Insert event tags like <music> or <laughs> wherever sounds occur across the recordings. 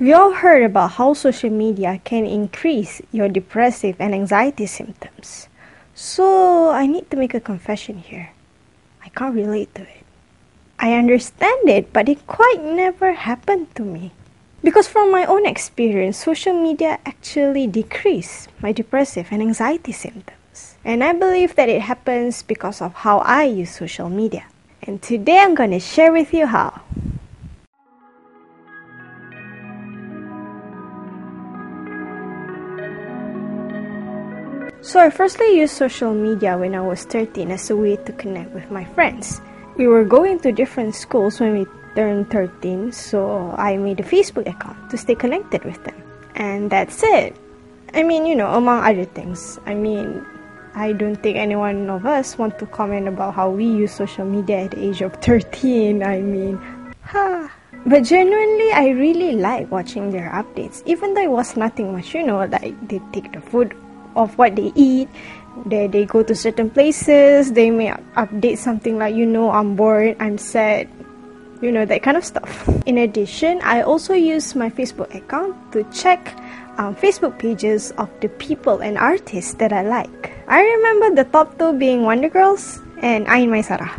We all heard about how social media can increase your depressive and anxiety symptoms. So, I need to make a confession here. I can't relate to it. I understand it, but it quite never happened to me. Because from my own experience, social media actually decreased my depressive and anxiety symptoms. And I believe that it happens because of how I use social media. And today I'm going to share with you how. So I firstly used social media when I was 13 as a way to connect with my friends. We were going to different schools when we turned 13, so I made a Facebook account to stay connected with them. And that's it. I mean, you know, among other things. I mean, I don't think anyone of us want to comment about how we use social media at the age of 13. I mean, ha. But genuinely, I really like watching their updates, even though it was nothing much, you know, like they take the food of what they eat, they, they go to certain places, they may update something like, you know, I'm bored, I'm sad, you know, that kind of stuff. In addition, I also use my Facebook account to check um, Facebook pages of the people and artists that I like. I remember the top two being Wonder Girls and Ain Maisara.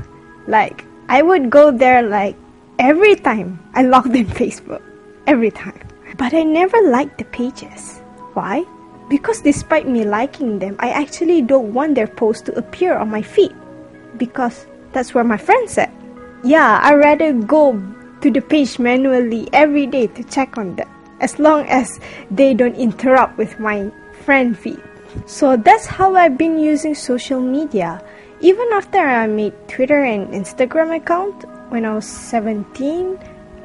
Like, I would go there like every time I logged <laughs> in Facebook. Every time. But I never liked the pages. Why? Because despite me liking them, I actually don't want their posts to appear on my feed. Because that's where my friends at. Yeah, i rather go to the page manually every day to check on them. As long as they don't interrupt with my friend feed. So that's how I've been using social media. Even after I made Twitter and Instagram account when I was 17,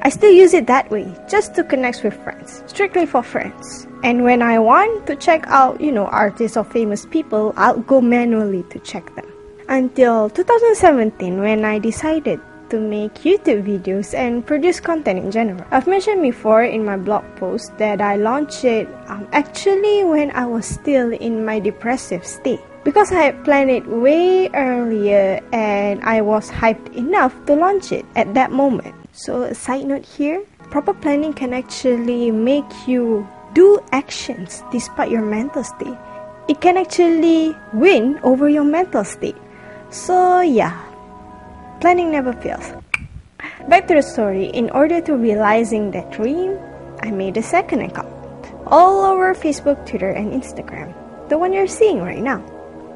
I still use it that way, just to connect with friends, strictly for friends. And when I want to check out, you know, artists or famous people, I'll go manually to check them. Until 2017 when I decided to make YouTube videos and produce content in general. I've mentioned before in my blog post that I launched it um, actually when I was still in my depressive state. Because I had planned it way earlier and I was hyped enough to launch it at that moment. So, a side note here proper planning can actually make you do actions despite your mental state. It can actually win over your mental state. So, yeah, planning never fails. Back to the story, in order to realizing that dream, I made a second account all over Facebook, Twitter, and Instagram, the one you're seeing right now.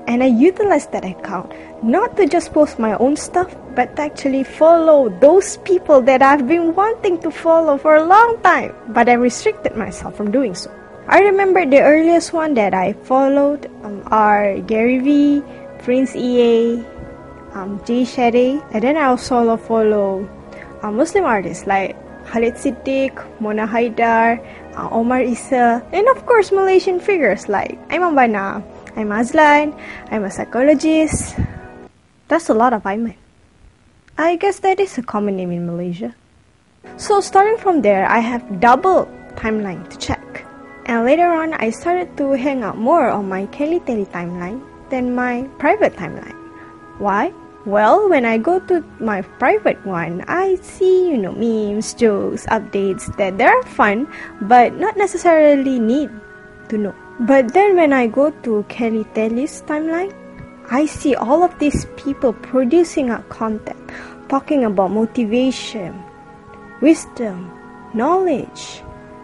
And I utilized that account not to just post my own stuff, but to actually follow those people that I've been wanting to follow for a long time, but I restricted myself from doing so. I remember the earliest one that I followed um, are Gary Vee, Prince EA, um, Jay Shetty, and then I also follow uh, Muslim artists like Khalid Siddiq, Mona Haydar, uh, Omar Esa, and of course Malaysian figures like Aiman Bana, Aiman Azlan, I'm a psychologist. That's a lot of Ayman. I guess that is a common name in Malaysia. So starting from there, I have double timeline to check. And later on, I started to hang out more on my Kelly Telly timeline than my private timeline. Why? Well, when I go to my private one, I see, you know, memes, jokes, updates that they're fun, but not necessarily need to know. But then when I go to Kelly Telly's timeline, I see all of these people producing a content, talking about motivation, wisdom, knowledge,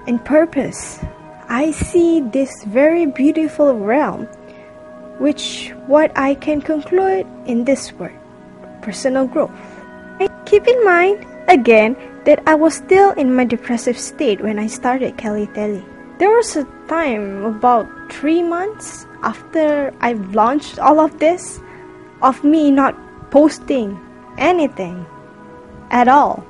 and purpose. I see this very beautiful realm, which what I can conclude in this word, personal growth. And Keep in mind, again, that I was still in my depressive state when I started Kelly Telly. There was a time about three months after I've launched all of this of me not posting anything at all,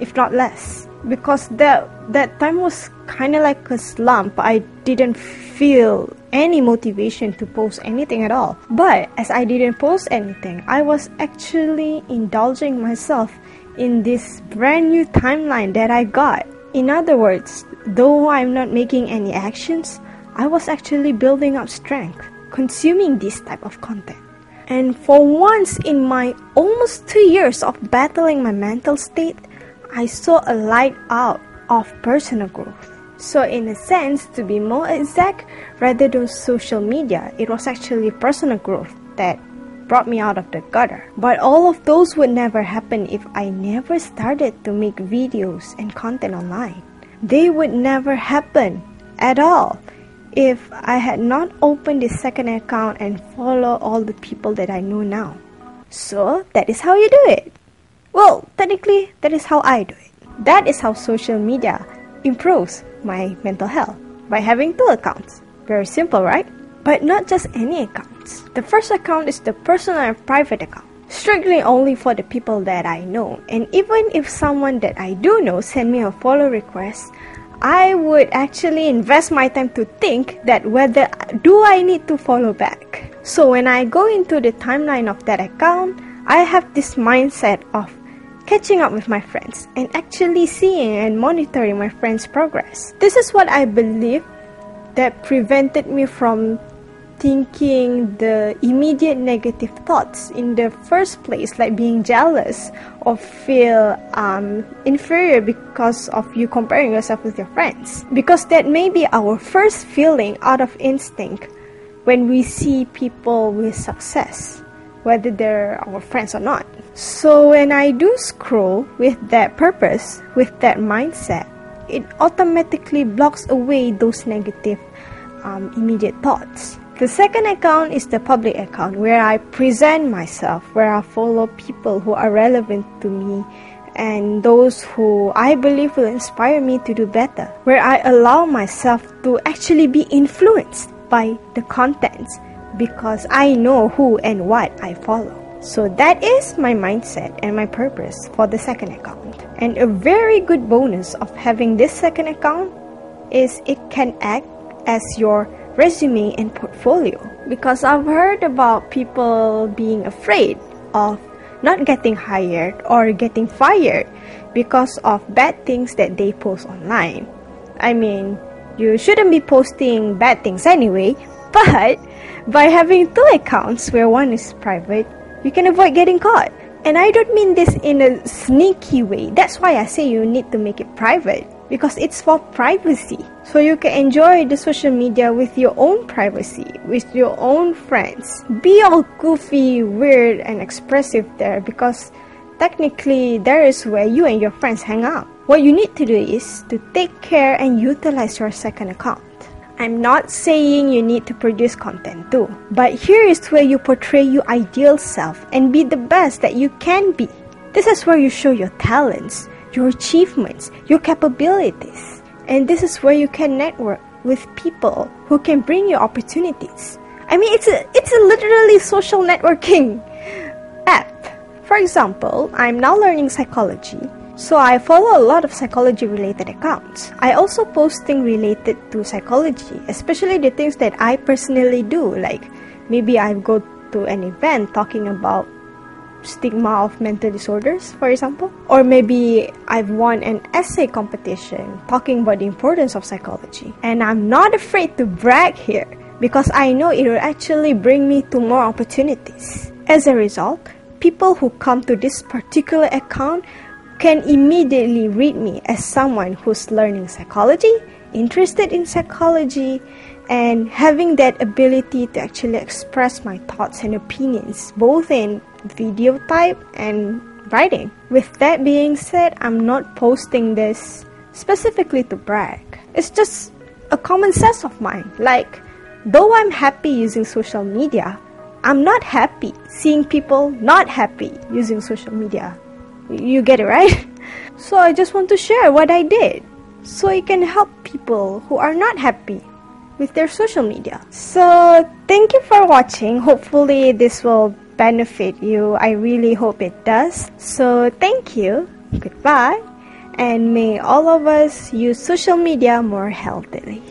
if not less. Because that that time was kind of like a slump. I didn't feel any motivation to post anything at all. But as I didn't post anything, I was actually indulging myself in this brand new timeline that I got. In other words, though I'm not making any actions, I was actually building up strength, consuming this type of content. And for once in my almost two years of battling my mental state, I saw a light out of personal growth. So, in a sense, to be more exact, rather than social media, it was actually personal growth that brought me out of the gutter. But all of those would never happen if I never started to make videos and content online. They would never happen at all if I had not opened this second account and follow all the people that I know now. So that is how you do it. Well, technically, that is how I do it. That is how social media improves my mental health by having two accounts. Very simple, right? But not just any accounts. The first account is the personal and private account. Strictly only for the people that I know. And even if someone that I do know send me a follow request, I would actually invest my time to think that whether do I need to follow back. So when I go into the timeline of that account, I have this mindset of catching up with my friends and actually seeing and monitoring my friends' progress. This is what I believe that prevented me from thinking the immediate negative thoughts in the first place, like being jealous or feel um, inferior because of you comparing yourself with your friends. Because that may be our first feeling out of instinct when we see people with success, whether they're our friends or not. So when I do scroll with that purpose, with that mindset, it automatically blocks away those negative um, immediate thoughts. The second account is the public account where I present myself, where I follow people who are relevant to me and those who I believe will inspire me to do better, where I allow myself to actually be influenced by the contents because I know who and what I follow. So that is my mindset and my purpose for the second account. And a very good bonus of having this second account is it can act as your resume and portfolio because I've heard about people being afraid of not getting hired or getting fired because of bad things that they post online. I mean, you shouldn't be posting bad things anyway, <laughs> but by having two accounts where one is private, you can avoid getting caught. And I don't mean this in a sneaky way. That's why I say you need to make it private because it's for privacy. So you can enjoy the social media with your own privacy, with your own friends. Be all goofy, weird, and expressive there because technically there is where you and your friends hang out. What you need to do is to take care and utilize your second account. I'm not saying you need to produce content too, but here is where you portray your ideal self and be the best that you can be. This is where you show your talents, your achievements, your capabilities. And this is where you can network with people who can bring you opportunities. I mean, it's a, it's a literally social networking <laughs> app. For example, I'm now learning psychology, so I follow a lot of psychology related accounts. I also post things related to psychology, especially the things that I personally do, like maybe I go to an event talking about stigma of mental disorders, for example. Or maybe I've won an essay competition talking about the importance of psychology. And I'm not afraid to brag here because I know it will actually bring me to more opportunities. As a result, people who come to this particular account can immediately read me as someone who's learning psychology, interested in psychology, and having that ability to actually express my thoughts and opinions both in video type and writing. With that being said, I'm not posting this specifically to brag. It's just a common sense of mine. Like, though I'm happy using social media, I'm not happy seeing people not happy using social media. You get it, right? <laughs> So I just want to share what I did so it can help people who are not happy with their social media. So, thank you for watching. Hopefully, this will benefit you. I really hope it does. So, thank you. Goodbye. And may all of us use social media more healthily.